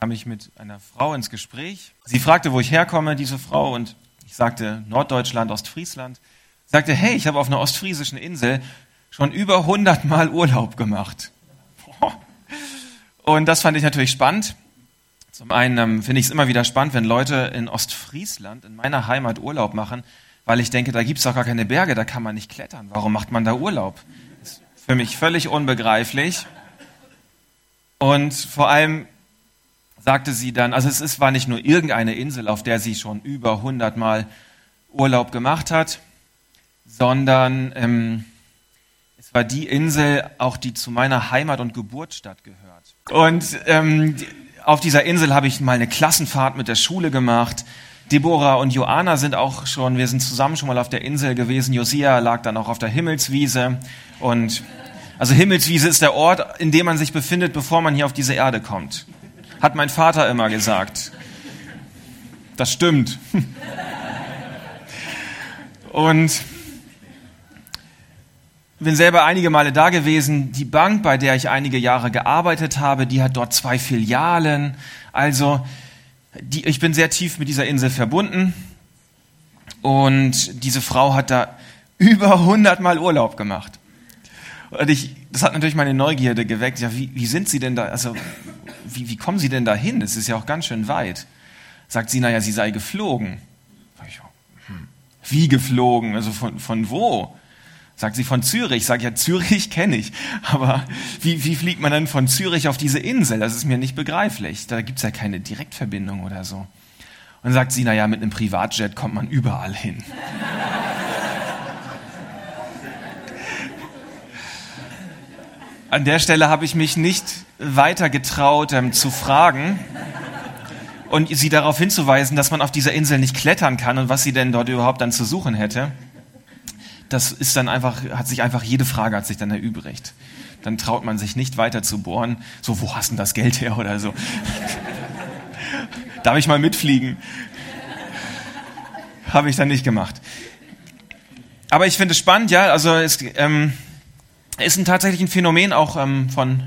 kam ich mit einer Frau ins Gespräch. Sie fragte, wo ich herkomme, diese Frau, und ich sagte Norddeutschland, Ostfriesland. Sie sagte, hey, ich habe auf einer ostfriesischen Insel schon über 100 Mal Urlaub gemacht. Und das fand ich natürlich spannend. Zum einen ähm, finde ich es immer wieder spannend, wenn Leute in Ostfriesland, in meiner Heimat, Urlaub machen, weil ich denke, da gibt es doch gar keine Berge, da kann man nicht klettern. Warum macht man da Urlaub? Das ist für mich völlig unbegreiflich. Und vor allem sagte sie dann, also es war nicht nur irgendeine Insel, auf der sie schon über 100 Mal Urlaub gemacht hat, sondern ähm, es war die Insel, auch die zu meiner Heimat und Geburtsstadt gehört. Und ähm, auf dieser Insel habe ich mal eine Klassenfahrt mit der Schule gemacht. Deborah und Joanna sind auch schon, wir sind zusammen schon mal auf der Insel gewesen. Josia lag dann auch auf der Himmelswiese. Und also Himmelswiese ist der Ort, in dem man sich befindet, bevor man hier auf diese Erde kommt. Hat mein Vater immer gesagt. Das stimmt. Und bin selber einige Male da gewesen. Die Bank, bei der ich einige Jahre gearbeitet habe, die hat dort zwei Filialen. Also die, ich bin sehr tief mit dieser Insel verbunden. Und diese Frau hat da über 100 Mal Urlaub gemacht. Und ich, das hat natürlich meine Neugierde geweckt. Ja, wie, wie sind Sie denn da? Also, wie, wie kommen Sie denn da hin? Das ist ja auch ganz schön weit. Sagt sie, naja, sie sei geflogen. Hm, wie geflogen? Also von, von wo? Sagt sie von Zürich. Sag ja, Zürich kenne ich. Aber wie, wie fliegt man dann von Zürich auf diese Insel? Das ist mir nicht begreiflich. Da gibt's ja keine Direktverbindung oder so. Und sagt sie, na ja, mit einem Privatjet kommt man überall hin. An der Stelle habe ich mich nicht weiter getraut ähm, zu fragen und sie darauf hinzuweisen, dass man auf dieser Insel nicht klettern kann und was sie denn dort überhaupt dann zu suchen hätte das ist dann einfach, hat sich einfach, jede Frage hat sich dann erübrigt. Dann traut man sich nicht weiter zu bohren. So, wo hast denn das Geld her oder so? Darf ich mal mitfliegen? Habe ich dann nicht gemacht. Aber ich finde es spannend, ja, also es ähm, ist ein tatsächlich ein Phänomen auch ähm, von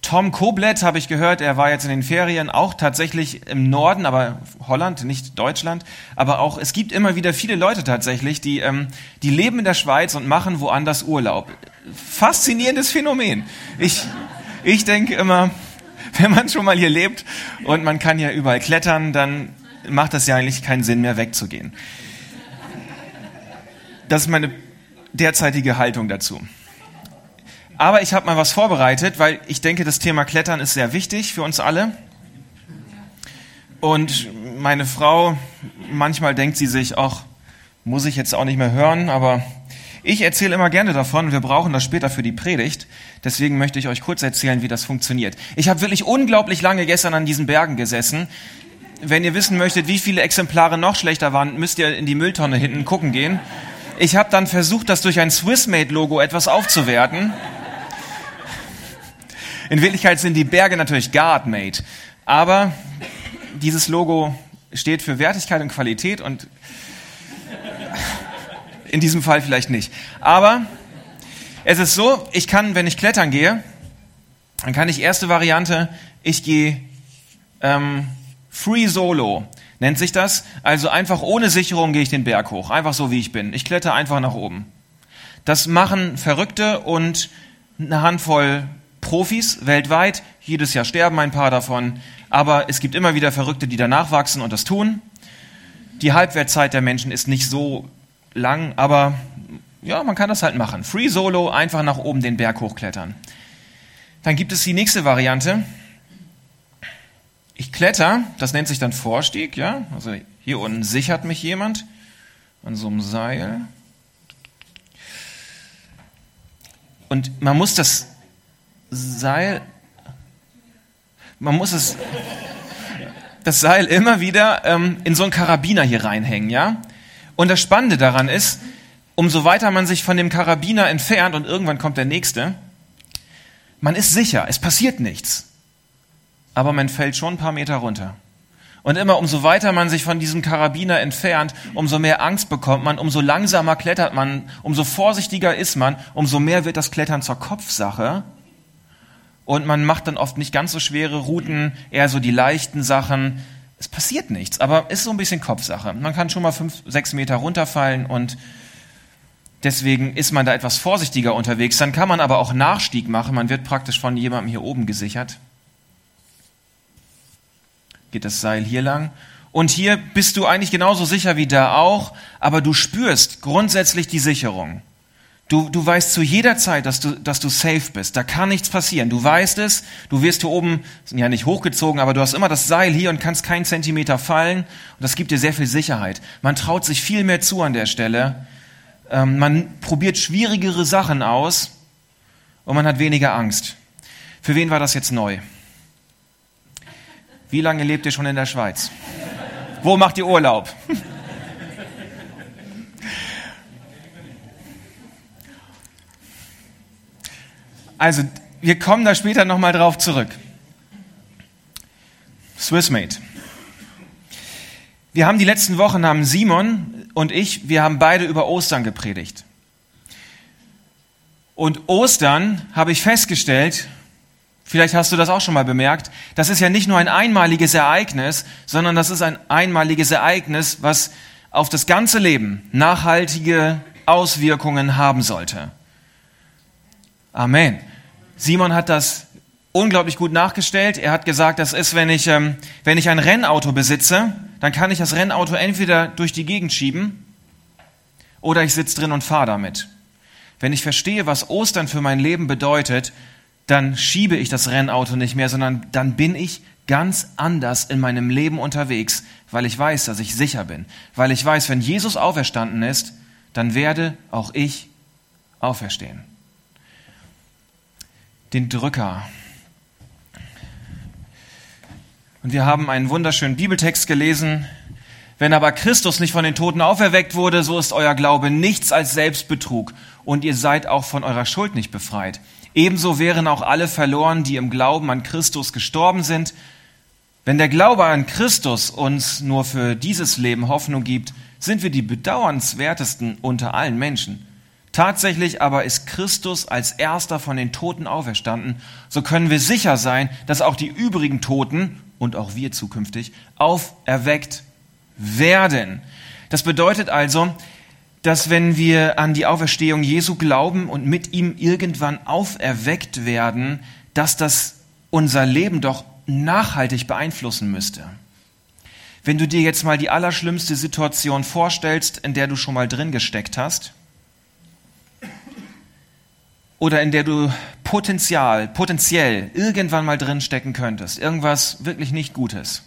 Tom Koblet habe ich gehört, er war jetzt in den Ferien auch tatsächlich im Norden, aber Holland, nicht Deutschland. Aber auch, es gibt immer wieder viele Leute tatsächlich, die, ähm, die leben in der Schweiz und machen woanders Urlaub. Faszinierendes Phänomen. Ich, ich denke immer, wenn man schon mal hier lebt und man kann ja überall klettern, dann macht das ja eigentlich keinen Sinn mehr wegzugehen. Das ist meine derzeitige Haltung dazu. Aber ich habe mal was vorbereitet, weil ich denke, das Thema Klettern ist sehr wichtig für uns alle. Und meine Frau, manchmal denkt sie sich, ach, muss ich jetzt auch nicht mehr hören, aber ich erzähle immer gerne davon. Wir brauchen das später für die Predigt. Deswegen möchte ich euch kurz erzählen, wie das funktioniert. Ich habe wirklich unglaublich lange gestern an diesen Bergen gesessen. Wenn ihr wissen möchtet, wie viele Exemplare noch schlechter waren, müsst ihr in die Mülltonne hinten gucken gehen. Ich habe dann versucht, das durch ein Swissmade-Logo etwas aufzuwerten. In Wirklichkeit sind die Berge natürlich God-made. Aber dieses Logo steht für Wertigkeit und Qualität und in diesem Fall vielleicht nicht. Aber es ist so, ich kann, wenn ich klettern gehe, dann kann ich erste Variante, ich gehe ähm, Free Solo, nennt sich das. Also einfach ohne Sicherung gehe ich den Berg hoch, einfach so wie ich bin. Ich kletter einfach nach oben. Das machen Verrückte und eine Handvoll Profis weltweit, jedes Jahr sterben ein paar davon, aber es gibt immer wieder Verrückte, die danach wachsen und das tun. Die Halbwertzeit der Menschen ist nicht so lang, aber ja, man kann das halt machen. Free Solo, einfach nach oben den Berg hochklettern. Dann gibt es die nächste Variante. Ich kletter, das nennt sich dann Vorstieg, ja. Also hier unten sichert mich jemand an so einem Seil. Und man muss das Seil, man muss es, das Seil immer wieder ähm, in so einen Karabiner hier reinhängen, ja? Und das Spannende daran ist, umso weiter man sich von dem Karabiner entfernt und irgendwann kommt der nächste, man ist sicher, es passiert nichts. Aber man fällt schon ein paar Meter runter. Und immer umso weiter man sich von diesem Karabiner entfernt, umso mehr Angst bekommt man, umso langsamer klettert man, umso vorsichtiger ist man, umso mehr wird das Klettern zur Kopfsache und man macht dann oft nicht ganz so schwere Routen, eher so die leichten Sachen. Es passiert nichts, aber ist so ein bisschen Kopfsache. Man kann schon mal fünf, sechs Meter runterfallen und deswegen ist man da etwas vorsichtiger unterwegs. Dann kann man aber auch Nachstieg machen. Man wird praktisch von jemandem hier oben gesichert. Geht das Seil hier lang. Und hier bist du eigentlich genauso sicher wie da auch, aber du spürst grundsätzlich die Sicherung. Du, du weißt zu jeder Zeit, dass du, dass du safe bist. Da kann nichts passieren. Du weißt es. Du wirst hier oben, ja nicht hochgezogen, aber du hast immer das Seil hier und kannst keinen Zentimeter fallen. Und das gibt dir sehr viel Sicherheit. Man traut sich viel mehr zu an der Stelle. Ähm, man probiert schwierigere Sachen aus und man hat weniger Angst. Für wen war das jetzt neu? Wie lange lebt ihr schon in der Schweiz? Wo macht ihr Urlaub? Also, wir kommen da später nochmal drauf zurück. Swissmate. Wir haben die letzten Wochen, haben Simon und ich, wir haben beide über Ostern gepredigt. Und Ostern habe ich festgestellt, vielleicht hast du das auch schon mal bemerkt, das ist ja nicht nur ein einmaliges Ereignis, sondern das ist ein einmaliges Ereignis, was auf das ganze Leben nachhaltige Auswirkungen haben sollte. Amen. Simon hat das unglaublich gut nachgestellt. Er hat gesagt, das ist, wenn ich, ähm, wenn ich ein Rennauto besitze, dann kann ich das Rennauto entweder durch die Gegend schieben oder ich sitze drin und fahre damit. Wenn ich verstehe, was Ostern für mein Leben bedeutet, dann schiebe ich das Rennauto nicht mehr, sondern dann bin ich ganz anders in meinem Leben unterwegs, weil ich weiß, dass ich sicher bin, weil ich weiß, wenn Jesus auferstanden ist, dann werde auch ich auferstehen den Drücker. Und wir haben einen wunderschönen Bibeltext gelesen. Wenn aber Christus nicht von den Toten auferweckt wurde, so ist euer Glaube nichts als Selbstbetrug und ihr seid auch von eurer Schuld nicht befreit. Ebenso wären auch alle verloren, die im Glauben an Christus gestorben sind. Wenn der Glaube an Christus uns nur für dieses Leben Hoffnung gibt, sind wir die bedauernswertesten unter allen Menschen. Tatsächlich aber ist Christus als erster von den Toten auferstanden. So können wir sicher sein, dass auch die übrigen Toten und auch wir zukünftig auferweckt werden. Das bedeutet also, dass wenn wir an die Auferstehung Jesu glauben und mit ihm irgendwann auferweckt werden, dass das unser Leben doch nachhaltig beeinflussen müsste. Wenn du dir jetzt mal die allerschlimmste Situation vorstellst, in der du schon mal drin gesteckt hast, oder in der du Potenzial, potenziell irgendwann mal drin stecken könntest. Irgendwas wirklich nicht Gutes.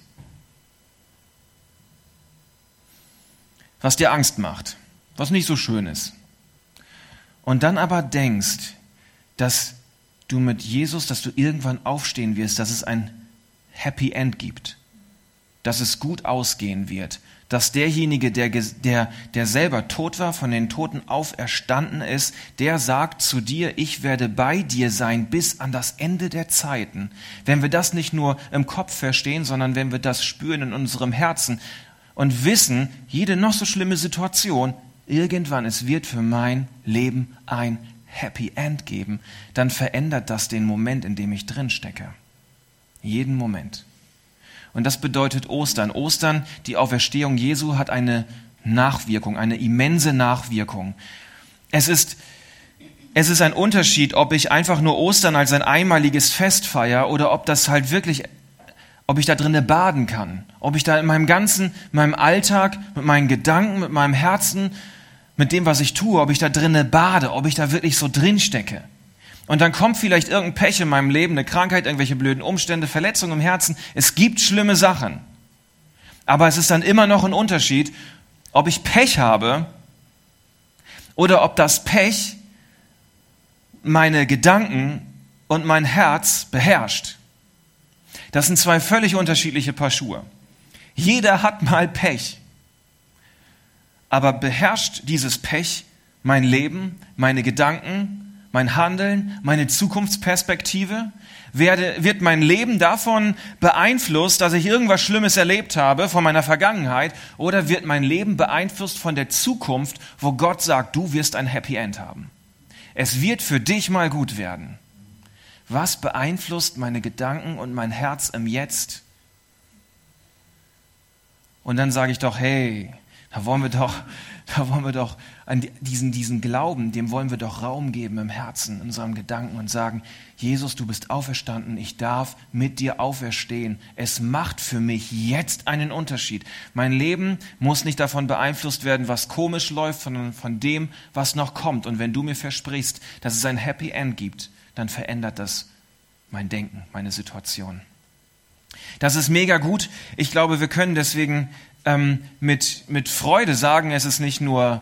Was dir Angst macht, was nicht so schön ist. Und dann aber denkst, dass du mit Jesus, dass du irgendwann aufstehen wirst, dass es ein Happy End gibt, dass es gut ausgehen wird, dass derjenige, der, der, der selber tot war, von den Toten auferstanden ist, der sagt zu dir, ich werde bei dir sein bis an das Ende der Zeiten. Wenn wir das nicht nur im Kopf verstehen, sondern wenn wir das spüren in unserem Herzen und wissen, jede noch so schlimme Situation, irgendwann, es wird für mein Leben ein Happy End geben, dann verändert das den Moment, in dem ich drin stecke. Jeden Moment. Und das bedeutet Ostern. Ostern, die Auferstehung Jesu, hat eine Nachwirkung, eine immense Nachwirkung. Es ist, es ist ein Unterschied, ob ich einfach nur Ostern als ein einmaliges Fest feiere oder ob das halt wirklich, ob ich da drinnen baden kann. Ob ich da in meinem ganzen, in meinem Alltag, mit meinen Gedanken, mit meinem Herzen, mit dem, was ich tue, ob ich da drinnen bade, ob ich da wirklich so drin stecke. Und dann kommt vielleicht irgendein Pech in meinem Leben, eine Krankheit, irgendwelche blöden Umstände, Verletzungen im Herzen. Es gibt schlimme Sachen. Aber es ist dann immer noch ein Unterschied, ob ich Pech habe oder ob das Pech meine Gedanken und mein Herz beherrscht. Das sind zwei völlig unterschiedliche Paar Schuhe. Jeder hat mal Pech. Aber beherrscht dieses Pech mein Leben, meine Gedanken, mein Handeln, meine Zukunftsperspektive? Werde, wird mein Leben davon beeinflusst, dass ich irgendwas Schlimmes erlebt habe von meiner Vergangenheit? Oder wird mein Leben beeinflusst von der Zukunft, wo Gott sagt, du wirst ein Happy End haben? Es wird für dich mal gut werden. Was beeinflusst meine Gedanken und mein Herz im Jetzt? Und dann sage ich doch, hey, da wollen wir doch, da wollen wir doch an diesen, diesen Glauben, dem wollen wir doch Raum geben im Herzen, in unserem Gedanken und sagen, Jesus, du bist auferstanden, ich darf mit dir auferstehen. Es macht für mich jetzt einen Unterschied. Mein Leben muss nicht davon beeinflusst werden, was komisch läuft, sondern von dem, was noch kommt. Und wenn du mir versprichst, dass es ein Happy End gibt, dann verändert das mein Denken, meine Situation. Das ist mega gut. Ich glaube, wir können deswegen ähm, mit, mit Freude sagen, es ist nicht nur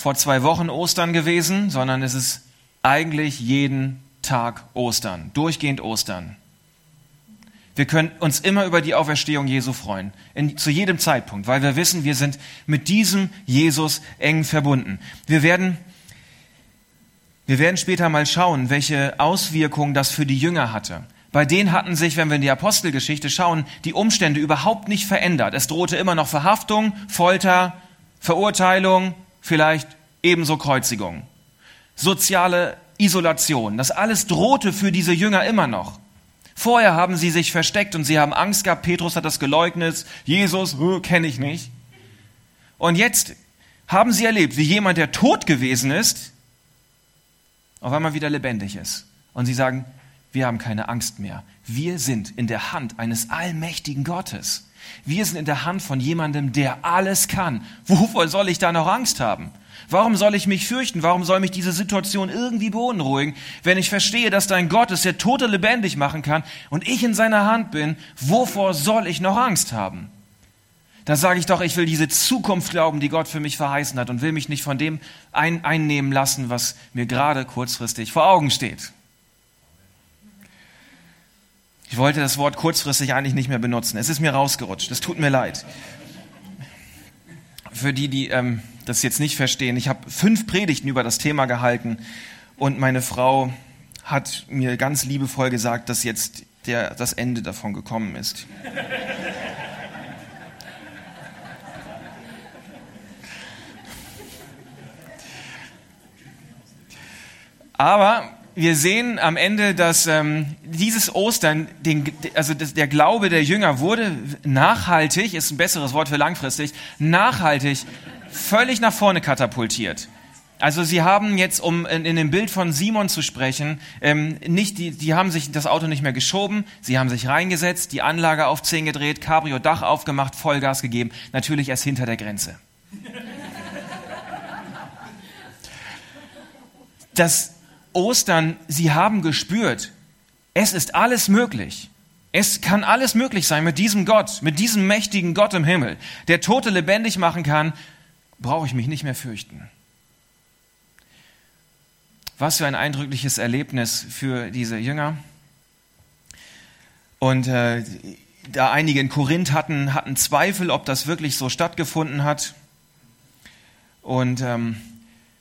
vor zwei Wochen Ostern gewesen, sondern es ist eigentlich jeden Tag Ostern, durchgehend Ostern. Wir können uns immer über die Auferstehung Jesu freuen, in, zu jedem Zeitpunkt, weil wir wissen, wir sind mit diesem Jesus eng verbunden. Wir werden, wir werden später mal schauen, welche Auswirkungen das für die Jünger hatte. Bei denen hatten sich, wenn wir in die Apostelgeschichte schauen, die Umstände überhaupt nicht verändert. Es drohte immer noch Verhaftung, Folter, Verurteilung, vielleicht ebenso Kreuzigung. Soziale Isolation. Das alles drohte für diese Jünger immer noch. Vorher haben sie sich versteckt und sie haben Angst gehabt. Petrus hat das geleugnet. Jesus, oh, kenne ich nicht. Und jetzt haben sie erlebt, wie jemand, der tot gewesen ist, auf einmal wieder lebendig ist. Und sie sagen, wir haben keine Angst mehr. Wir sind in der Hand eines allmächtigen Gottes. Wir sind in der Hand von jemandem, der alles kann. Wovor soll ich da noch Angst haben? Warum soll ich mich fürchten? Warum soll mich diese Situation irgendwie beunruhigen, wenn ich verstehe, dass dein Gott ist, der Tote lebendig machen kann und ich in seiner Hand bin? Wovor soll ich noch Angst haben? Da sage ich doch, ich will diese Zukunft glauben, die Gott für mich verheißen hat und will mich nicht von dem ein einnehmen lassen, was mir gerade kurzfristig vor Augen steht. Ich wollte das Wort kurzfristig eigentlich nicht mehr benutzen. Es ist mir rausgerutscht. Es tut mir leid. Für die, die ähm, das jetzt nicht verstehen, ich habe fünf Predigten über das Thema gehalten und meine Frau hat mir ganz liebevoll gesagt, dass jetzt der, das Ende davon gekommen ist. Aber wir sehen am Ende, dass ähm, dieses Ostern, den, also der Glaube der Jünger wurde nachhaltig, ist ein besseres Wort für langfristig, nachhaltig völlig nach vorne katapultiert. Also sie haben jetzt, um in, in dem Bild von Simon zu sprechen, ähm, nicht die, die haben sich das Auto nicht mehr geschoben, sie haben sich reingesetzt, die Anlage auf 10 gedreht, Cabrio Dach aufgemacht, Vollgas gegeben, natürlich erst hinter der Grenze. Das Ostern, sie haben gespürt, es ist alles möglich. Es kann alles möglich sein mit diesem Gott, mit diesem mächtigen Gott im Himmel, der Tote lebendig machen kann, brauche ich mich nicht mehr fürchten. Was für ein eindrückliches Erlebnis für diese Jünger. Und äh, da einige in Korinth hatten, hatten Zweifel, ob das wirklich so stattgefunden hat. Und ähm,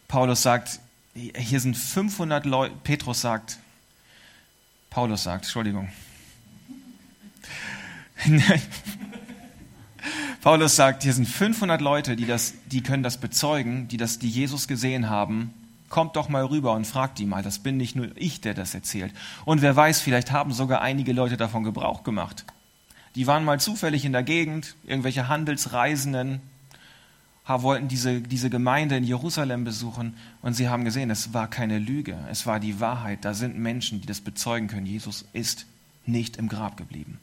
Paulus sagt, hier sind 500 Leute, Petrus sagt, Paulus sagt, Entschuldigung. Paulus sagt, hier sind 500 Leute, die, das, die können das bezeugen, die, das, die Jesus gesehen haben. Kommt doch mal rüber und fragt die mal. Das bin nicht nur ich, der das erzählt. Und wer weiß, vielleicht haben sogar einige Leute davon Gebrauch gemacht. Die waren mal zufällig in der Gegend, irgendwelche Handelsreisenden, wollten diese, diese Gemeinde in Jerusalem besuchen und sie haben gesehen, es war keine Lüge, es war die Wahrheit. Da sind Menschen, die das bezeugen können. Jesus ist nicht im Grab geblieben.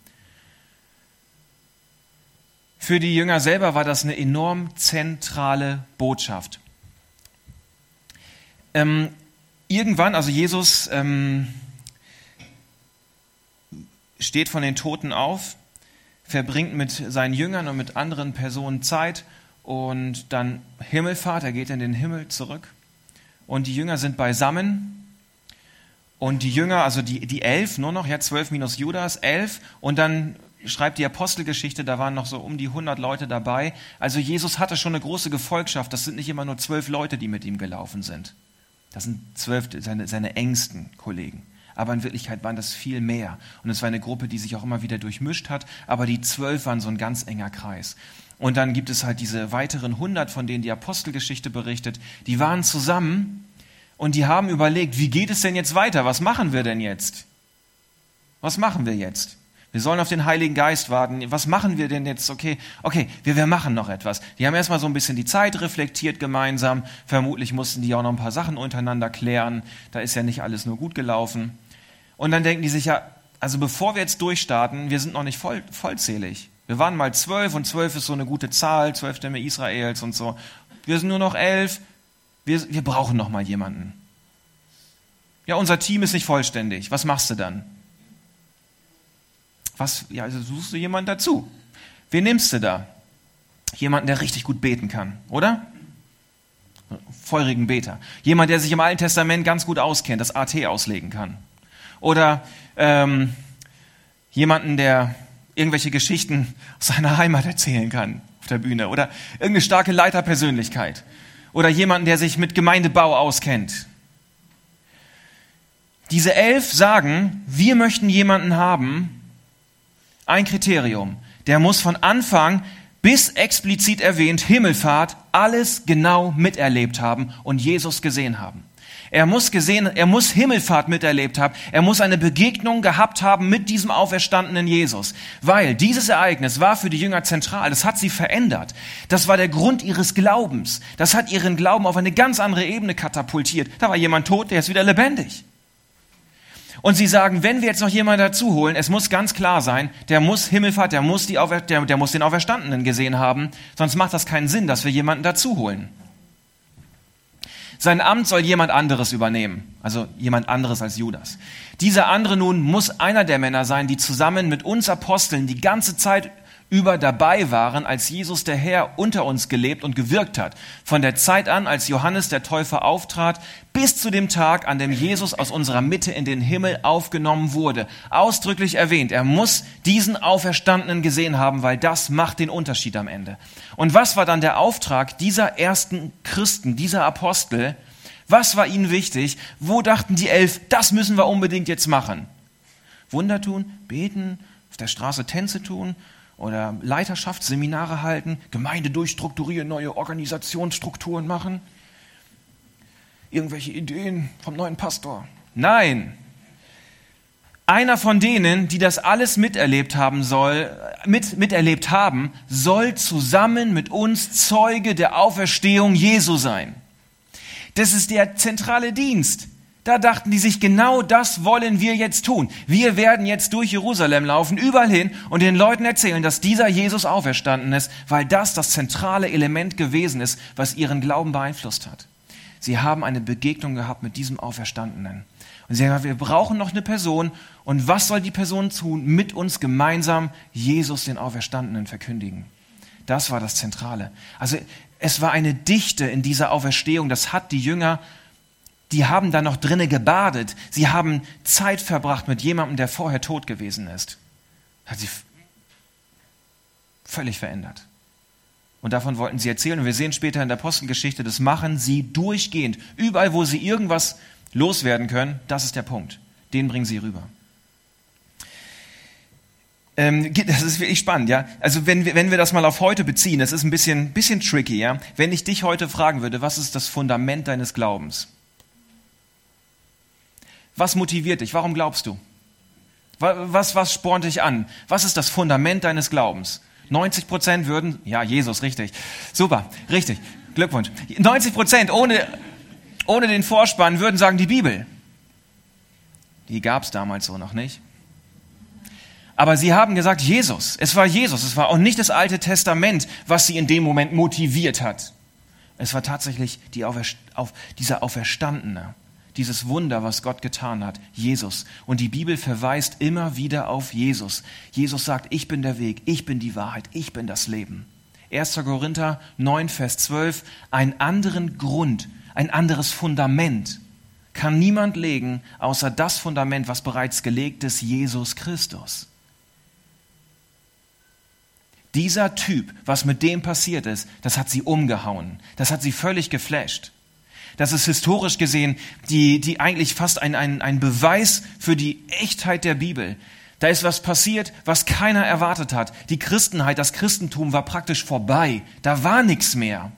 Für die Jünger selber war das eine enorm zentrale Botschaft. Ähm, irgendwann, also Jesus ähm, steht von den Toten auf, verbringt mit seinen Jüngern und mit anderen Personen Zeit und dann Himmelfahrt, er geht in den Himmel zurück und die Jünger sind beisammen und die Jünger, also die, die elf, nur noch, ja, zwölf minus Judas, elf und dann schreibt die Apostelgeschichte, da waren noch so um die 100 Leute dabei. Also Jesus hatte schon eine große Gefolgschaft, das sind nicht immer nur zwölf Leute, die mit ihm gelaufen sind. Das sind zwölf, seine, seine engsten Kollegen. Aber in Wirklichkeit waren das viel mehr. Und es war eine Gruppe, die sich auch immer wieder durchmischt hat. Aber die zwölf waren so ein ganz enger Kreis. Und dann gibt es halt diese weiteren hundert, von denen die Apostelgeschichte berichtet, die waren zusammen und die haben überlegt, wie geht es denn jetzt weiter? Was machen wir denn jetzt? Was machen wir jetzt? Wir sollen auf den Heiligen Geist warten. Was machen wir denn jetzt? Okay, okay, wir, wir machen noch etwas. Die haben erstmal so ein bisschen die Zeit reflektiert gemeinsam. Vermutlich mussten die auch noch ein paar Sachen untereinander klären. Da ist ja nicht alles nur gut gelaufen. Und dann denken die sich ja, also bevor wir jetzt durchstarten, wir sind noch nicht voll, vollzählig. Wir waren mal zwölf und zwölf ist so eine gute Zahl, zwölf Stämme Israels und so. Wir sind nur noch elf. Wir, wir brauchen noch mal jemanden. Ja, unser Team ist nicht vollständig. Was machst du dann? Was, ja, also suchst du jemanden dazu. Wen nimmst du da? Jemanden, der richtig gut beten kann, oder? Feurigen Beter. Jemand, der sich im Alten Testament ganz gut auskennt, das AT auslegen kann. Oder ähm, jemanden, der irgendwelche Geschichten aus seiner Heimat erzählen kann auf der Bühne. Oder irgendeine starke Leiterpersönlichkeit. Oder jemanden, der sich mit Gemeindebau auskennt. Diese elf sagen, wir möchten jemanden haben, ein Kriterium. Der muss von Anfang bis explizit erwähnt Himmelfahrt alles genau miterlebt haben und Jesus gesehen haben. Er muss gesehen, er muss Himmelfahrt miterlebt haben. Er muss eine Begegnung gehabt haben mit diesem auferstandenen Jesus. Weil dieses Ereignis war für die Jünger zentral. Das hat sie verändert. Das war der Grund ihres Glaubens. Das hat ihren Glauben auf eine ganz andere Ebene katapultiert. Da war jemand tot, der ist wieder lebendig. Und sie sagen, wenn wir jetzt noch jemanden dazu holen, es muss ganz klar sein, der muss Himmelfahrt, der muss, die Aufer der, der muss den Auferstandenen gesehen haben, sonst macht das keinen Sinn, dass wir jemanden dazu holen. Sein Amt soll jemand anderes übernehmen, also jemand anderes als Judas. Dieser andere nun muss einer der Männer sein, die zusammen mit uns Aposteln die ganze Zeit über dabei waren, als Jesus der Herr unter uns gelebt und gewirkt hat. Von der Zeit an, als Johannes der Täufer auftrat, bis zu dem Tag, an dem Jesus aus unserer Mitte in den Himmel aufgenommen wurde. Ausdrücklich erwähnt, er muss diesen Auferstandenen gesehen haben, weil das macht den Unterschied am Ende. Und was war dann der Auftrag dieser ersten Christen, dieser Apostel? Was war ihnen wichtig? Wo dachten die elf, das müssen wir unbedingt jetzt machen? Wunder tun, beten, auf der Straße Tänze tun, oder Leiterschaftsseminare halten, Gemeinde durchstrukturieren, neue Organisationsstrukturen machen, irgendwelche Ideen vom neuen Pastor. Nein. Einer von denen, die das alles miterlebt haben soll, mit, miterlebt haben, soll zusammen mit uns Zeuge der Auferstehung Jesu sein. Das ist der zentrale Dienst. Da dachten die sich, genau das wollen wir jetzt tun. Wir werden jetzt durch Jerusalem laufen, überall hin und den Leuten erzählen, dass dieser Jesus auferstanden ist, weil das das zentrale Element gewesen ist, was ihren Glauben beeinflusst hat. Sie haben eine Begegnung gehabt mit diesem Auferstandenen. Und sie haben gesagt, wir brauchen noch eine Person. Und was soll die Person tun? Mit uns gemeinsam Jesus, den Auferstandenen, verkündigen. Das war das Zentrale. Also es war eine Dichte in dieser Auferstehung. Das hat die Jünger die haben da noch drinnen gebadet. Sie haben Zeit verbracht mit jemandem, der vorher tot gewesen ist. Hat sie völlig verändert. Und davon wollten sie erzählen. Und wir sehen später in der Apostelgeschichte, das machen sie durchgehend. Überall, wo sie irgendwas loswerden können, das ist der Punkt. Den bringen sie rüber. Ähm, das ist wirklich spannend, ja. Also wenn wir, wenn wir das mal auf heute beziehen, das ist ein bisschen, bisschen tricky, ja. Wenn ich dich heute fragen würde, was ist das Fundament deines Glaubens? Was motiviert dich? Warum glaubst du? Was, was spornt dich an? Was ist das Fundament deines Glaubens? 90 Prozent würden, ja, Jesus, richtig. Super, richtig. Glückwunsch. 90 Prozent ohne, ohne den Vorspann würden sagen, die Bibel. Die gab es damals so noch nicht. Aber sie haben gesagt, Jesus. Es war Jesus. Es war auch nicht das Alte Testament, was sie in dem Moment motiviert hat. Es war tatsächlich die Auferst auf, dieser Auferstandene dieses Wunder, was Gott getan hat, Jesus. Und die Bibel verweist immer wieder auf Jesus. Jesus sagt, ich bin der Weg, ich bin die Wahrheit, ich bin das Leben. 1. Korinther 9, Vers 12, einen anderen Grund, ein anderes Fundament kann niemand legen, außer das Fundament, was bereits gelegt ist, Jesus Christus. Dieser Typ, was mit dem passiert ist, das hat sie umgehauen. Das hat sie völlig geflasht. Das ist historisch gesehen die, die eigentlich fast ein, ein, ein Beweis für die Echtheit der Bibel. Da ist was passiert, was keiner erwartet hat. Die Christenheit, das Christentum war praktisch vorbei. Da war nichts mehr.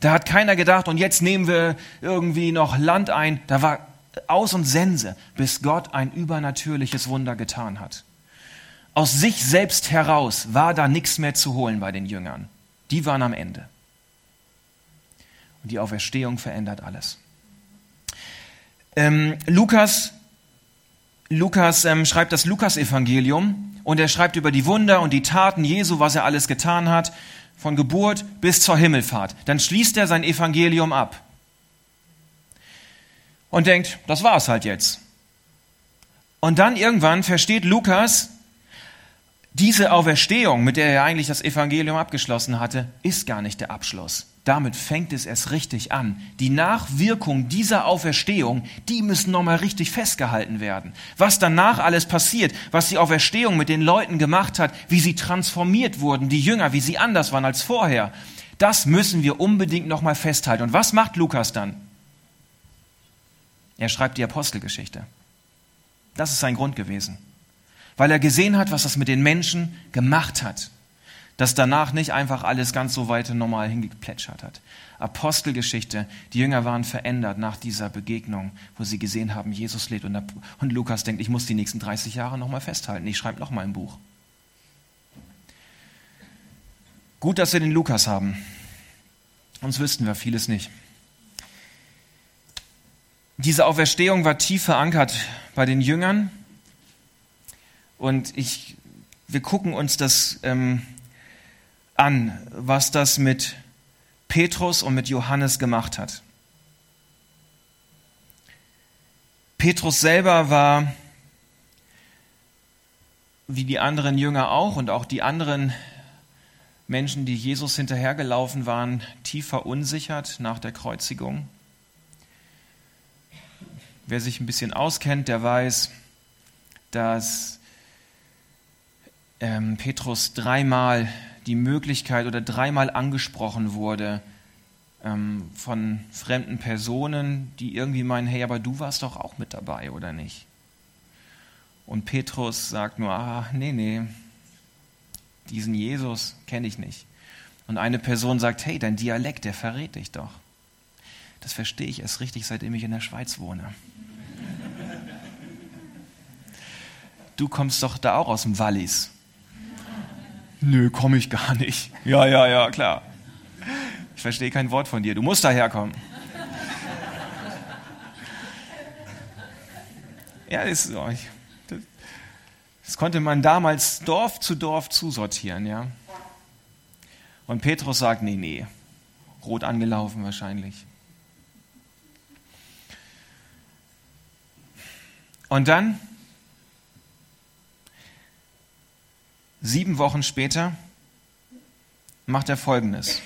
Da hat keiner gedacht, und jetzt nehmen wir irgendwie noch Land ein. Da war aus und Sense, bis Gott ein übernatürliches Wunder getan hat. Aus sich selbst heraus war da nichts mehr zu holen bei den Jüngern. Die waren am Ende. Und die Auferstehung verändert alles. Ähm, Lukas, Lukas ähm, schreibt das Lukas-Evangelium und er schreibt über die Wunder und die Taten Jesu, was er alles getan hat, von Geburt bis zur Himmelfahrt. Dann schließt er sein Evangelium ab und denkt, das war's halt jetzt. Und dann irgendwann versteht Lukas, diese Auferstehung, mit der er eigentlich das Evangelium abgeschlossen hatte, ist gar nicht der Abschluss. Damit fängt es erst richtig an. Die Nachwirkung dieser Auferstehung, die müssen nochmal richtig festgehalten werden. Was danach alles passiert, was die Auferstehung mit den Leuten gemacht hat, wie sie transformiert wurden, die Jünger, wie sie anders waren als vorher, das müssen wir unbedingt nochmal festhalten. Und was macht Lukas dann? Er schreibt die Apostelgeschichte. Das ist sein Grund gewesen weil er gesehen hat, was das mit den Menschen gemacht hat. Dass danach nicht einfach alles ganz so weiter normal hingeplätschert hat. Apostelgeschichte, die Jünger waren verändert nach dieser Begegnung, wo sie gesehen haben, Jesus lebt. Und, und Lukas denkt, ich muss die nächsten 30 Jahre nochmal festhalten. Ich schreibe nochmal ein Buch. Gut, dass wir den Lukas haben. Sonst wüssten wir vieles nicht. Diese Auferstehung war tief verankert bei den Jüngern und ich, wir gucken uns das ähm, an, was das mit Petrus und mit Johannes gemacht hat. Petrus selber war, wie die anderen Jünger auch und auch die anderen Menschen, die Jesus hinterhergelaufen waren, tief verunsichert nach der Kreuzigung. Wer sich ein bisschen auskennt, der weiß, dass ähm, Petrus dreimal die Möglichkeit oder dreimal angesprochen wurde ähm, von fremden Personen, die irgendwie meinen, hey, aber du warst doch auch mit dabei, oder nicht? Und Petrus sagt nur, ah, nee, nee, diesen Jesus kenne ich nicht. Und eine Person sagt, hey, dein Dialekt, der verrät dich doch. Das verstehe ich erst richtig, seitdem ich in der Schweiz wohne. Du kommst doch da auch aus dem Wallis. Nö, komme ich gar nicht. Ja, ja, ja, klar. Ich verstehe kein Wort von dir. Du musst daherkommen. Ja, das, das, konnte man damals Dorf zu Dorf zusortieren, ja. Und Petrus sagt, nee, nee, rot angelaufen wahrscheinlich. Und dann Sieben Wochen später macht er Folgendes.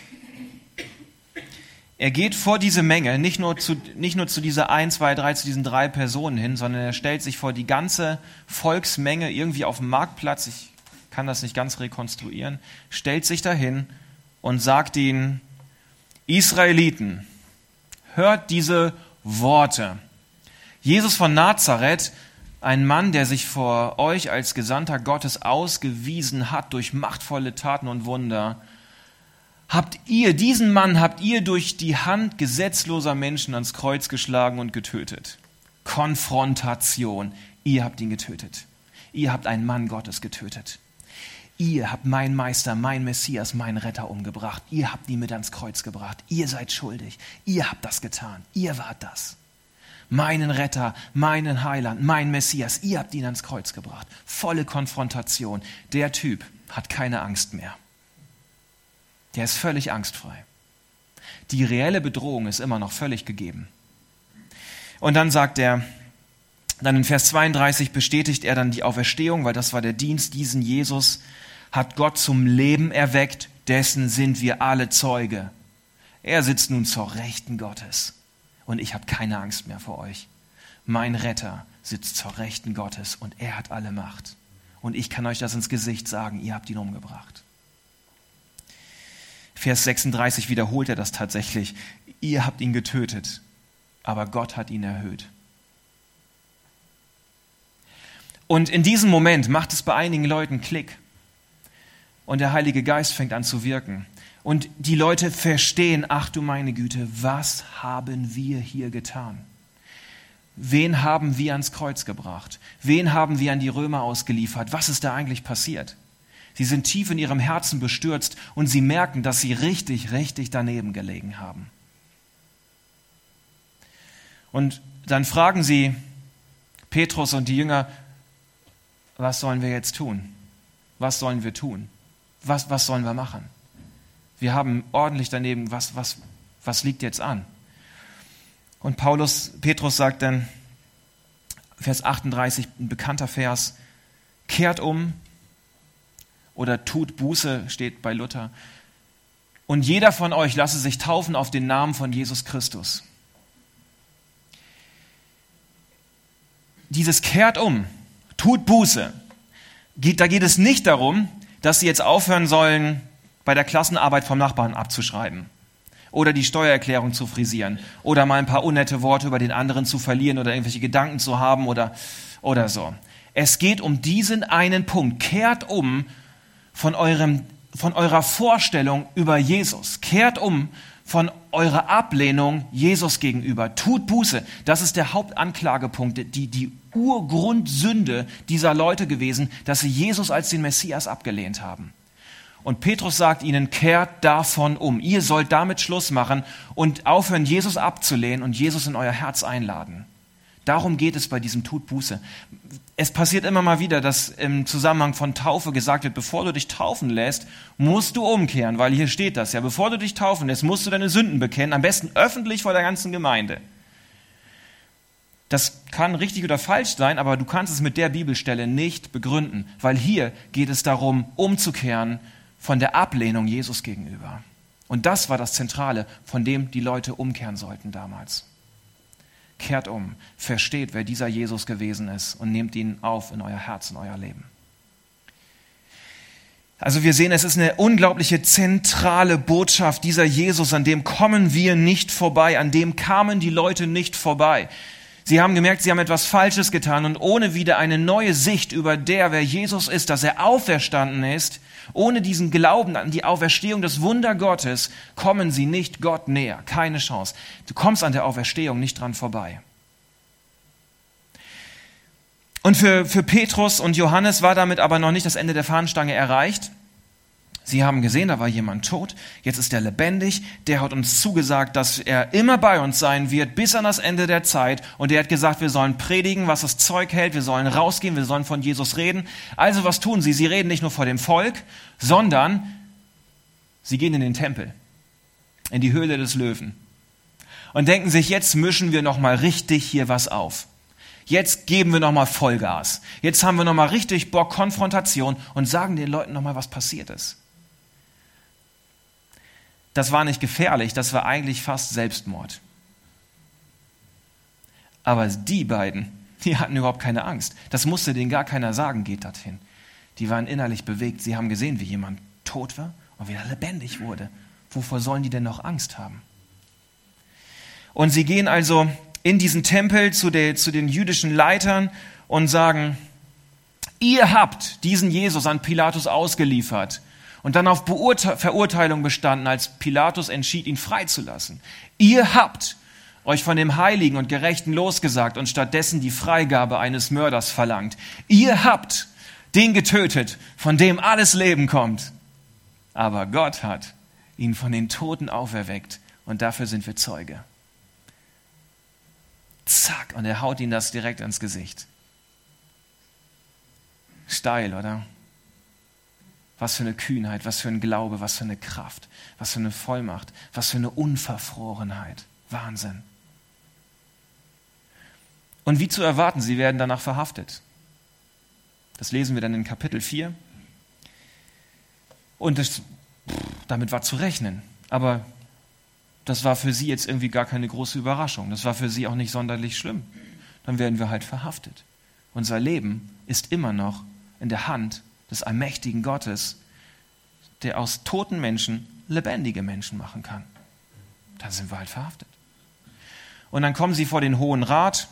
Er geht vor diese Menge, nicht nur, zu, nicht nur zu dieser ein, zwei, drei, zu diesen drei Personen hin, sondern er stellt sich vor die ganze Volksmenge irgendwie auf dem Marktplatz, ich kann das nicht ganz rekonstruieren, stellt sich dahin und sagt ihnen, Israeliten, hört diese Worte. Jesus von Nazareth ein Mann, der sich vor euch als Gesandter Gottes ausgewiesen hat durch machtvolle Taten und Wunder, habt ihr, diesen Mann habt ihr durch die Hand gesetzloser Menschen ans Kreuz geschlagen und getötet. Konfrontation. Ihr habt ihn getötet. Ihr habt einen Mann Gottes getötet. Ihr habt meinen Meister, meinen Messias, meinen Retter umgebracht. Ihr habt ihn mit ans Kreuz gebracht. Ihr seid schuldig. Ihr habt das getan. Ihr wart das meinen Retter, meinen Heiland, meinen Messias. Ihr habt ihn ans Kreuz gebracht. Volle Konfrontation. Der Typ hat keine Angst mehr. Der ist völlig angstfrei. Die reelle Bedrohung ist immer noch völlig gegeben. Und dann sagt er, dann in Vers 32 bestätigt er dann die Auferstehung, weil das war der Dienst, diesen Jesus hat Gott zum Leben erweckt, dessen sind wir alle Zeuge. Er sitzt nun zur Rechten Gottes und ich habe keine Angst mehr vor euch. Mein Retter sitzt zur Rechten Gottes und er hat alle Macht. Und ich kann euch das ins Gesicht sagen, ihr habt ihn umgebracht. Vers 36 wiederholt er das tatsächlich. Ihr habt ihn getötet, aber Gott hat ihn erhöht. Und in diesem Moment macht es bei einigen Leuten Klick. Und der Heilige Geist fängt an zu wirken. Und die Leute verstehen, ach du meine Güte, was haben wir hier getan? wen haben wir ans Kreuz gebracht? Wen haben wir an die Römer ausgeliefert? Was ist da eigentlich passiert? Sie sind tief in ihrem Herzen bestürzt und sie merken, dass sie richtig, richtig daneben gelegen haben. Und dann fragen sie Petrus und die Jünger, was sollen wir jetzt tun? Was sollen wir tun? Was, was sollen wir machen? Wir haben ordentlich daneben, was, was, was liegt jetzt an? Und Paulus, Petrus sagt dann, Vers 38, ein bekannter Vers, kehrt um oder tut Buße, steht bei Luther. Und jeder von euch lasse sich taufen auf den Namen von Jesus Christus. Dieses kehrt um, tut Buße. Da geht es nicht darum, dass sie jetzt aufhören sollen, bei der Klassenarbeit vom Nachbarn abzuschreiben oder die Steuererklärung zu frisieren oder mal ein paar unnette Worte über den anderen zu verlieren oder irgendwelche Gedanken zu haben oder, oder so. Es geht um diesen einen Punkt. Kehrt um von, eurem, von eurer Vorstellung über Jesus. Kehrt um von eurer Ablehnung Jesus gegenüber. Tut Buße. Das ist der Hauptanklagepunkt, die, die Urgrundsünde dieser Leute gewesen, dass sie Jesus als den Messias abgelehnt haben. Und Petrus sagt ihnen, kehrt davon um. Ihr sollt damit Schluss machen und aufhören, Jesus abzulehnen und Jesus in euer Herz einladen. Darum geht es bei diesem Tut Buße. Es passiert immer mal wieder, dass im Zusammenhang von Taufe gesagt wird, bevor du dich taufen lässt, musst du umkehren, weil hier steht das ja. Bevor du dich taufen lässt, musst du deine Sünden bekennen, am besten öffentlich vor der ganzen Gemeinde. Das kann richtig oder falsch sein, aber du kannst es mit der Bibelstelle nicht begründen, weil hier geht es darum, umzukehren von der Ablehnung Jesus gegenüber. Und das war das Zentrale, von dem die Leute umkehren sollten damals. Kehrt um, versteht, wer dieser Jesus gewesen ist und nehmt ihn auf in euer Herz, in euer Leben. Also wir sehen, es ist eine unglaubliche zentrale Botschaft dieser Jesus, an dem kommen wir nicht vorbei, an dem kamen die Leute nicht vorbei. Sie haben gemerkt, sie haben etwas Falsches getan und ohne wieder eine neue Sicht über der, wer Jesus ist, dass er auferstanden ist, ohne diesen Glauben an die Auferstehung des Wunder Gottes kommen sie nicht Gott näher. Keine Chance. Du kommst an der Auferstehung nicht dran vorbei. Und für, für Petrus und Johannes war damit aber noch nicht das Ende der Fahnenstange erreicht. Sie haben gesehen, da war jemand tot, jetzt ist er lebendig, der hat uns zugesagt, dass er immer bei uns sein wird bis an das Ende der Zeit und er hat gesagt, wir sollen predigen, was das Zeug hält, wir sollen rausgehen, wir sollen von Jesus reden. Also was tun sie? Sie reden nicht nur vor dem Volk, sondern sie gehen in den Tempel, in die Höhle des Löwen und denken sich, jetzt mischen wir noch mal richtig hier was auf. Jetzt geben wir noch mal Vollgas. Jetzt haben wir noch mal richtig Bock Konfrontation und sagen den Leuten noch mal, was passiert ist das war nicht gefährlich, das war eigentlich fast Selbstmord. Aber die beiden, die hatten überhaupt keine Angst. Das musste denen gar keiner sagen, geht dorthin. Die waren innerlich bewegt. Sie haben gesehen, wie jemand tot war und wieder lebendig wurde. Wovor sollen die denn noch Angst haben? Und sie gehen also in diesen Tempel zu, der, zu den jüdischen Leitern und sagen, ihr habt diesen Jesus an Pilatus ausgeliefert und dann auf Beurte Verurteilung bestanden, als Pilatus entschied, ihn freizulassen. Ihr habt euch von dem Heiligen und Gerechten losgesagt und stattdessen die Freigabe eines Mörders verlangt. Ihr habt den getötet, von dem alles Leben kommt. Aber Gott hat ihn von den Toten auferweckt und dafür sind wir Zeuge. Zack, und er haut ihn das direkt ins Gesicht. Steil, oder? Was für eine Kühnheit, was für ein Glaube, was für eine Kraft, was für eine Vollmacht, was für eine Unverfrorenheit. Wahnsinn. Und wie zu erwarten, sie werden danach verhaftet. Das lesen wir dann in Kapitel 4. Und das, damit war zu rechnen. Aber das war für sie jetzt irgendwie gar keine große Überraschung. Das war für sie auch nicht sonderlich schlimm. Dann werden wir halt verhaftet. Unser Leben ist immer noch in der Hand des allmächtigen Gottes, der aus toten Menschen lebendige Menschen machen kann. Dann sind wir halt verhaftet. Und dann kommen sie vor den Hohen Rat.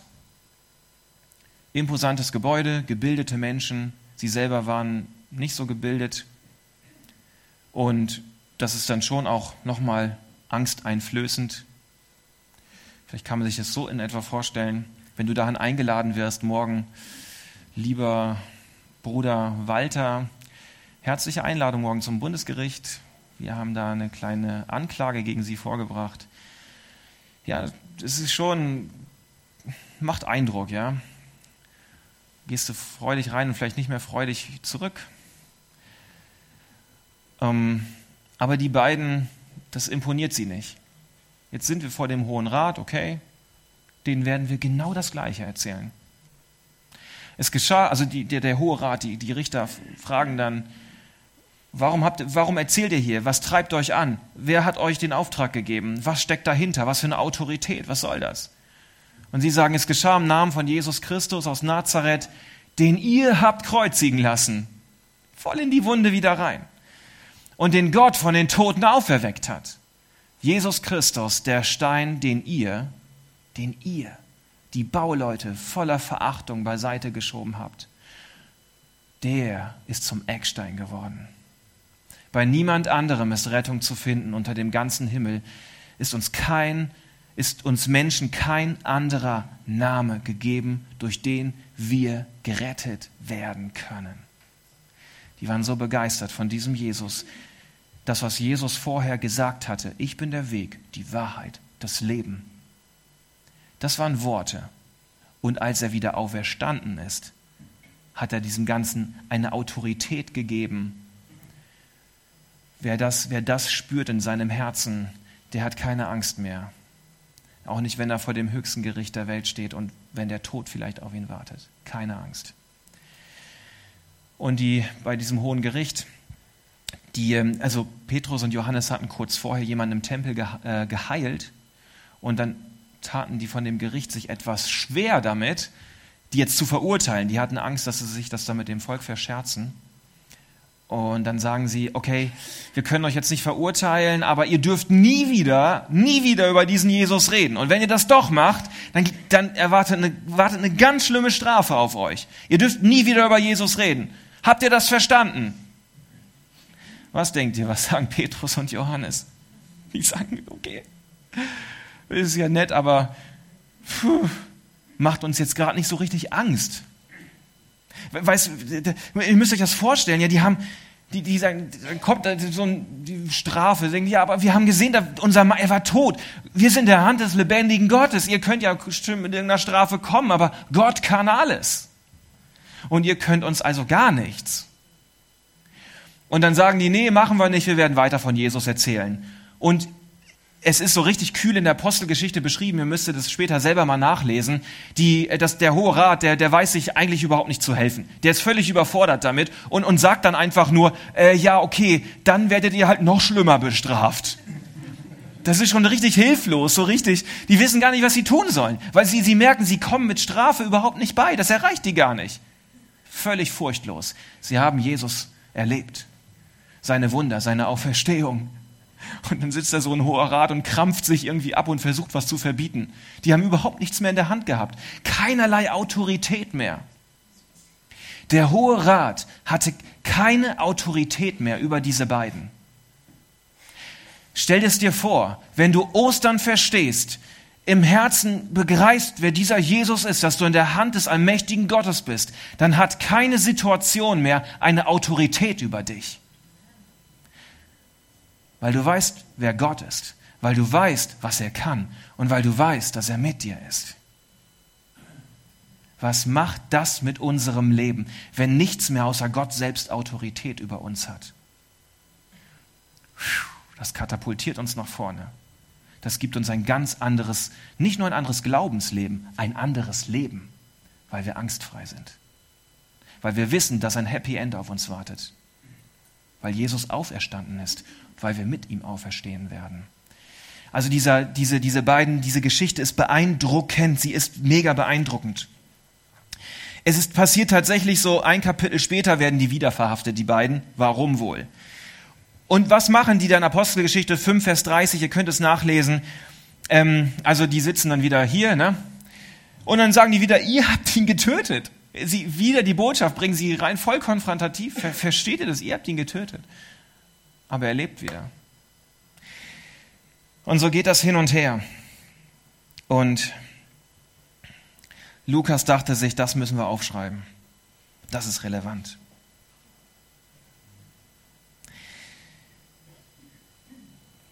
Imposantes Gebäude, gebildete Menschen. Sie selber waren nicht so gebildet. Und das ist dann schon auch nochmal angsteinflößend. Vielleicht kann man sich das so in etwa vorstellen. wenn du dahin eingeladen wirst, morgen, lieber Bruder Walter, herzliche Einladung morgen zum Bundesgericht. Wir haben da eine kleine Anklage gegen Sie vorgebracht. Ja, es ist schon, macht Eindruck, ja. Gehst du freudig rein und vielleicht nicht mehr freudig zurück. Ähm, aber die beiden, das imponiert sie nicht. Jetzt sind wir vor dem Hohen Rat, okay, denen werden wir genau das Gleiche erzählen. Es geschah, also die, der, der Hohe Rat, die, die Richter fragen dann, warum, habt, warum erzählt ihr hier? Was treibt euch an? Wer hat euch den Auftrag gegeben? Was steckt dahinter? Was für eine Autorität? Was soll das? Und sie sagen, es geschah im Namen von Jesus Christus aus Nazareth, den ihr habt kreuzigen lassen. Voll in die Wunde wieder rein. Und den Gott von den Toten auferweckt hat. Jesus Christus, der Stein, den ihr, den ihr, die Bauleute voller Verachtung beiseite geschoben habt, der ist zum Eckstein geworden. Bei niemand anderem ist Rettung zu finden unter dem ganzen Himmel, ist uns kein, ist uns Menschen kein anderer Name gegeben, durch den wir gerettet werden können. Die waren so begeistert von diesem Jesus, das, was Jesus vorher gesagt hatte, ich bin der Weg, die Wahrheit, das Leben. Das waren Worte. Und als er wieder auferstanden ist, hat er diesem Ganzen eine Autorität gegeben. Wer das, wer das spürt in seinem Herzen, der hat keine Angst mehr. Auch nicht, wenn er vor dem höchsten Gericht der Welt steht und wenn der Tod vielleicht auf ihn wartet. Keine Angst. Und die bei diesem hohen Gericht, die, also Petrus und Johannes hatten kurz vorher jemanden im Tempel äh, geheilt und dann taten die von dem Gericht sich etwas schwer damit, die jetzt zu verurteilen. Die hatten Angst, dass sie sich das dann mit dem Volk verscherzen. Und dann sagen sie, okay, wir können euch jetzt nicht verurteilen, aber ihr dürft nie wieder, nie wieder über diesen Jesus reden. Und wenn ihr das doch macht, dann, dann erwartet, eine, wartet eine ganz schlimme Strafe auf euch. Ihr dürft nie wieder über Jesus reden. Habt ihr das verstanden? Was denkt ihr, was sagen Petrus und Johannes? Die sagen, okay, ist ja nett, aber puh, macht uns jetzt gerade nicht so richtig Angst. Weißt, ihr müsst euch das vorstellen, ja, die haben, die, die sagen, dann kommt so eine Strafe, sagen, ja, aber wir haben gesehen, unser er war tot. Wir sind in der Hand des lebendigen Gottes. Ihr könnt ja bestimmt mit irgendeiner Strafe kommen, aber Gott kann alles. Und ihr könnt uns also gar nichts. Und dann sagen die, nee, machen wir nicht, wir werden weiter von Jesus erzählen. Und es ist so richtig kühl in der Apostelgeschichte beschrieben, ihr müsstet es später selber mal nachlesen, die, äh, dass der Hohe Rat, der, der weiß sich eigentlich überhaupt nicht zu helfen. Der ist völlig überfordert damit und, und sagt dann einfach nur, äh, ja, okay, dann werdet ihr halt noch schlimmer bestraft. Das ist schon richtig hilflos, so richtig. Die wissen gar nicht, was sie tun sollen, weil sie, sie merken, sie kommen mit Strafe überhaupt nicht bei. Das erreicht die gar nicht. Völlig furchtlos. Sie haben Jesus erlebt seine Wunder, seine Auferstehung. Und dann sitzt da so ein hoher Rat und krampft sich irgendwie ab und versucht, was zu verbieten. Die haben überhaupt nichts mehr in der Hand gehabt. Keinerlei Autorität mehr. Der Hohe Rat hatte keine Autorität mehr über diese beiden. Stell es dir vor, wenn du Ostern verstehst, im Herzen begreifst, wer dieser Jesus ist, dass du in der Hand des allmächtigen Gottes bist, dann hat keine Situation mehr eine Autorität über dich weil du weißt, wer Gott ist, weil du weißt, was er kann und weil du weißt, dass er mit dir ist. Was macht das mit unserem Leben, wenn nichts mehr außer Gott selbst Autorität über uns hat? Das katapultiert uns nach vorne. Das gibt uns ein ganz anderes, nicht nur ein anderes Glaubensleben, ein anderes Leben, weil wir angstfrei sind. Weil wir wissen, dass ein Happy End auf uns wartet. Weil Jesus auferstanden ist weil wir mit ihm auferstehen werden. Also dieser, diese, diese beiden, diese Geschichte ist beeindruckend, sie ist mega beeindruckend. Es ist passiert tatsächlich so, ein Kapitel später werden die wieder verhaftet, die beiden. Warum wohl? Und was machen die dann? Apostelgeschichte 5, Vers 30, ihr könnt es nachlesen. Ähm, also die sitzen dann wieder hier, ne? Und dann sagen die wieder, ihr habt ihn getötet. Sie wieder die Botschaft bringen sie rein voll konfrontativ. Ver versteht ihr das? Ihr habt ihn getötet aber er lebt wieder. Und so geht das hin und her. Und Lukas dachte sich, das müssen wir aufschreiben. Das ist relevant.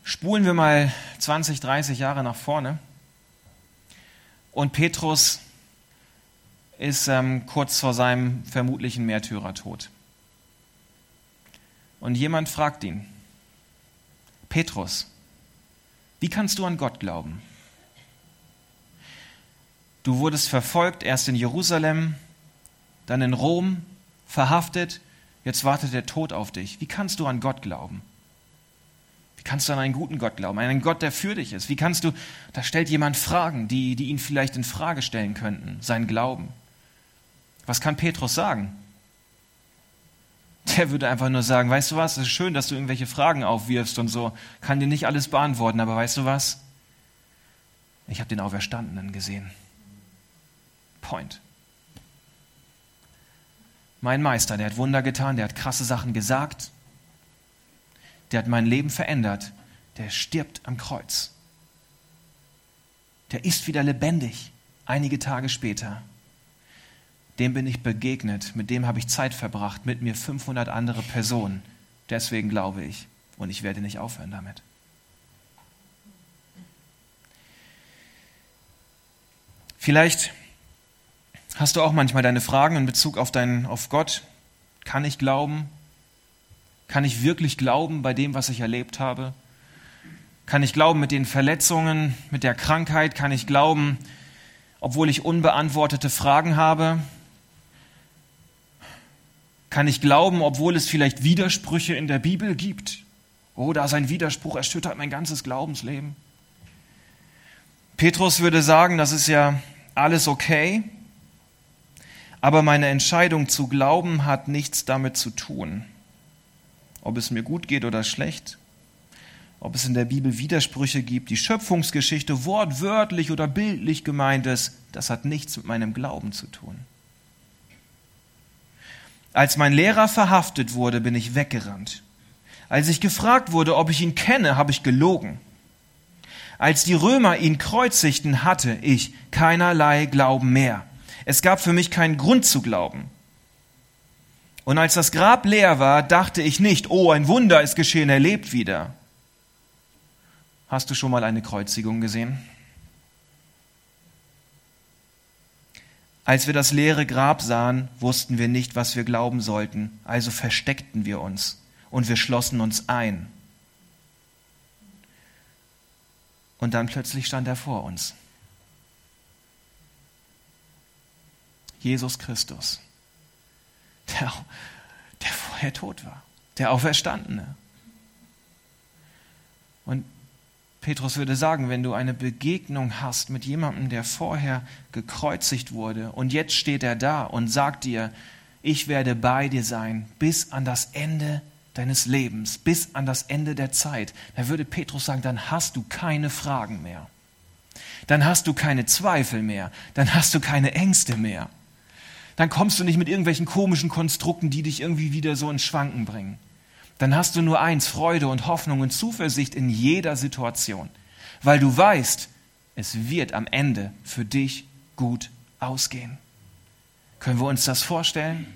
Spulen wir mal 20, 30 Jahre nach vorne. Und Petrus ist ähm, kurz vor seinem vermutlichen Märtyrertod. Und jemand fragt ihn, Petrus, wie kannst du an Gott glauben? Du wurdest verfolgt, erst in Jerusalem, dann in Rom, verhaftet, jetzt wartet der Tod auf dich. Wie kannst du an Gott glauben? Wie kannst du an einen guten Gott glauben, einen Gott, der für dich ist? Wie kannst du, da stellt jemand Fragen, die, die ihn vielleicht in Frage stellen könnten, sein Glauben. Was kann Petrus sagen? Der würde einfach nur sagen, weißt du was, es ist schön, dass du irgendwelche Fragen aufwirfst und so, kann dir nicht alles beantworten, aber weißt du was? Ich habe den Auferstandenen gesehen. Point. Mein Meister, der hat Wunder getan, der hat krasse Sachen gesagt, der hat mein Leben verändert, der stirbt am Kreuz. Der ist wieder lebendig, einige Tage später. Dem bin ich begegnet, mit dem habe ich Zeit verbracht, mit mir 500 andere Personen. Deswegen glaube ich und ich werde nicht aufhören damit. Vielleicht Hast du auch manchmal deine Fragen in Bezug auf, deinen, auf Gott? Kann ich glauben? Kann ich wirklich glauben bei dem, was ich erlebt habe? Kann ich glauben mit den Verletzungen, mit der Krankheit? Kann ich glauben, obwohl ich unbeantwortete Fragen habe? Kann ich glauben, obwohl es vielleicht Widersprüche in der Bibel gibt? Oh, da sein Widerspruch erschüttert mein ganzes Glaubensleben. Petrus würde sagen, das ist ja alles okay, aber meine Entscheidung zu glauben hat nichts damit zu tun, ob es mir gut geht oder schlecht, ob es in der Bibel Widersprüche gibt, die Schöpfungsgeschichte wortwörtlich oder bildlich gemeint ist, das hat nichts mit meinem Glauben zu tun. Als mein Lehrer verhaftet wurde, bin ich weggerannt. Als ich gefragt wurde, ob ich ihn kenne, habe ich gelogen. Als die Römer ihn kreuzigten, hatte ich keinerlei Glauben mehr. Es gab für mich keinen Grund zu glauben. Und als das Grab leer war, dachte ich nicht, oh, ein Wunder ist geschehen, er lebt wieder. Hast du schon mal eine Kreuzigung gesehen? Als wir das leere Grab sahen, wussten wir nicht, was wir glauben sollten, also versteckten wir uns und wir schlossen uns ein. Und dann plötzlich stand er vor uns. Jesus Christus, der, der vorher tot war, der Auferstandene. Und Petrus würde sagen, wenn du eine Begegnung hast mit jemandem, der vorher gekreuzigt wurde und jetzt steht er da und sagt dir, ich werde bei dir sein bis an das Ende deines Lebens, bis an das Ende der Zeit, dann würde Petrus sagen, dann hast du keine Fragen mehr. Dann hast du keine Zweifel mehr. Dann hast du keine Ängste mehr dann kommst du nicht mit irgendwelchen komischen Konstrukten, die dich irgendwie wieder so ins Schwanken bringen. Dann hast du nur eins, Freude und Hoffnung und Zuversicht in jeder Situation, weil du weißt, es wird am Ende für dich gut ausgehen. Können wir uns das vorstellen?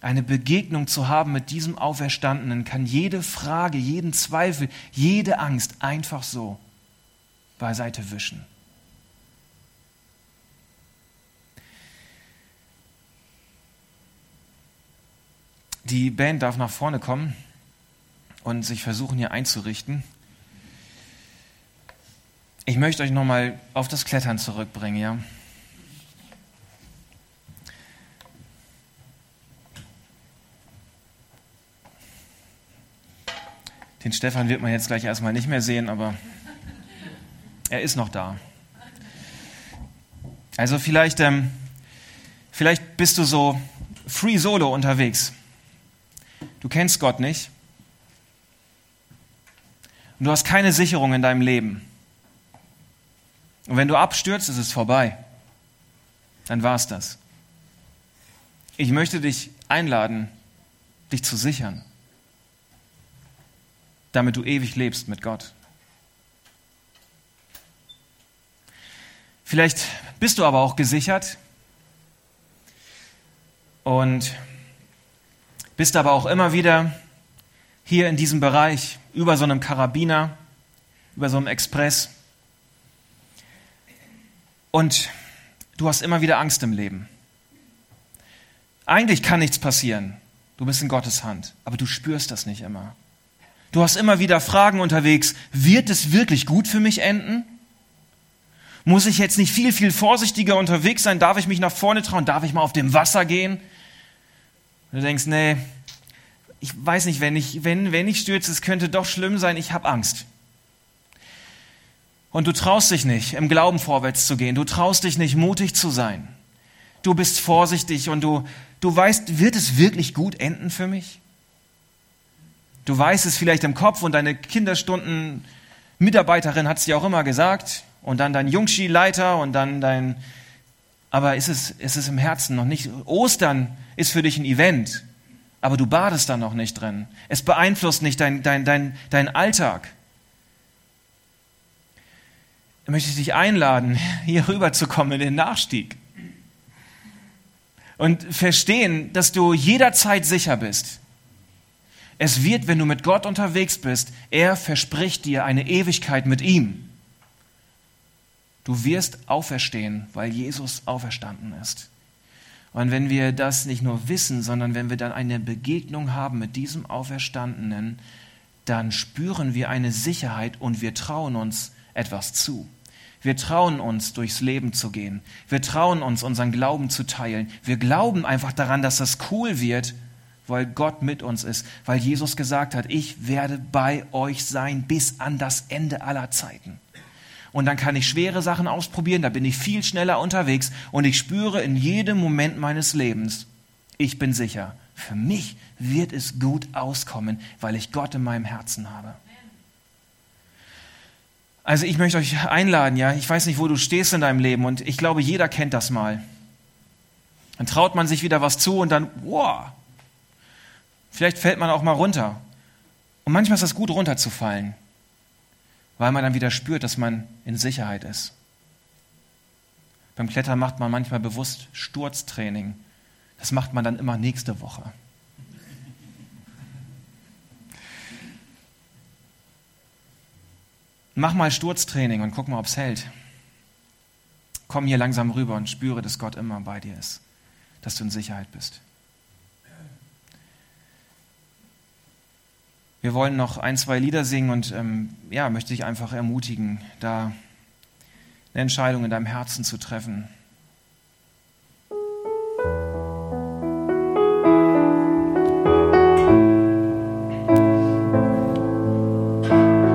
Eine Begegnung zu haben mit diesem Auferstandenen kann jede Frage, jeden Zweifel, jede Angst einfach so beiseite wischen. Die Band darf nach vorne kommen und sich versuchen hier einzurichten. Ich möchte euch nochmal auf das Klettern zurückbringen, ja. Den Stefan wird man jetzt gleich erstmal nicht mehr sehen, aber er ist noch da. Also vielleicht, ähm, vielleicht bist du so free solo unterwegs. Du kennst Gott nicht. Und du hast keine Sicherung in deinem Leben. Und wenn du abstürzt, ist es vorbei. Dann war es das. Ich möchte dich einladen, dich zu sichern, damit du ewig lebst mit Gott. Vielleicht bist du aber auch gesichert und bist aber auch immer wieder hier in diesem Bereich über so einem Karabiner, über so einem Express. Und du hast immer wieder Angst im Leben. Eigentlich kann nichts passieren. Du bist in Gottes Hand, aber du spürst das nicht immer. Du hast immer wieder Fragen unterwegs. Wird es wirklich gut für mich enden? Muss ich jetzt nicht viel, viel vorsichtiger unterwegs sein? Darf ich mich nach vorne trauen? Darf ich mal auf dem Wasser gehen? Du denkst, nee, ich weiß nicht, wenn ich, wenn, wenn ich stürze, es könnte doch schlimm sein, ich habe Angst. Und du traust dich nicht, im Glauben vorwärts zu gehen. Du traust dich nicht, mutig zu sein. Du bist vorsichtig und du, du weißt, wird es wirklich gut enden für mich? Du weißt es vielleicht im Kopf und deine Kinderstunden Mitarbeiterin hat es dir auch immer gesagt und dann dein Jungski-Leiter und dann dein, aber ist es, ist es im Herzen noch nicht? Ostern ist für dich ein Event, aber du badest da noch nicht drin. Es beeinflusst nicht dein, dein, dein, dein Alltag. Da möchte ich dich einladen, hier rüber zu kommen in den Nachstieg. Und verstehen, dass du jederzeit sicher bist. Es wird, wenn du mit Gott unterwegs bist, er verspricht dir eine Ewigkeit mit ihm. Du wirst auferstehen, weil Jesus auferstanden ist. Und wenn wir das nicht nur wissen, sondern wenn wir dann eine Begegnung haben mit diesem Auferstandenen, dann spüren wir eine Sicherheit und wir trauen uns etwas zu. Wir trauen uns, durchs Leben zu gehen. Wir trauen uns, unseren Glauben zu teilen. Wir glauben einfach daran, dass das cool wird, weil Gott mit uns ist, weil Jesus gesagt hat, ich werde bei euch sein bis an das Ende aller Zeiten und dann kann ich schwere Sachen ausprobieren, da bin ich viel schneller unterwegs und ich spüre in jedem Moment meines Lebens, ich bin sicher, für mich wird es gut auskommen, weil ich Gott in meinem Herzen habe. Also ich möchte euch einladen, ja, ich weiß nicht, wo du stehst in deinem Leben und ich glaube, jeder kennt das mal. Dann traut man sich wieder was zu und dann, wow, vielleicht fällt man auch mal runter. Und manchmal ist es gut, runterzufallen weil man dann wieder spürt, dass man in Sicherheit ist. Beim Klettern macht man manchmal bewusst Sturztraining. Das macht man dann immer nächste Woche. Mach mal Sturztraining und guck mal, ob es hält. Komm hier langsam rüber und spüre, dass Gott immer bei dir ist, dass du in Sicherheit bist. Wir wollen noch ein, zwei Lieder singen und ähm, ja, möchte ich einfach ermutigen, da eine Entscheidung in deinem Herzen zu treffen.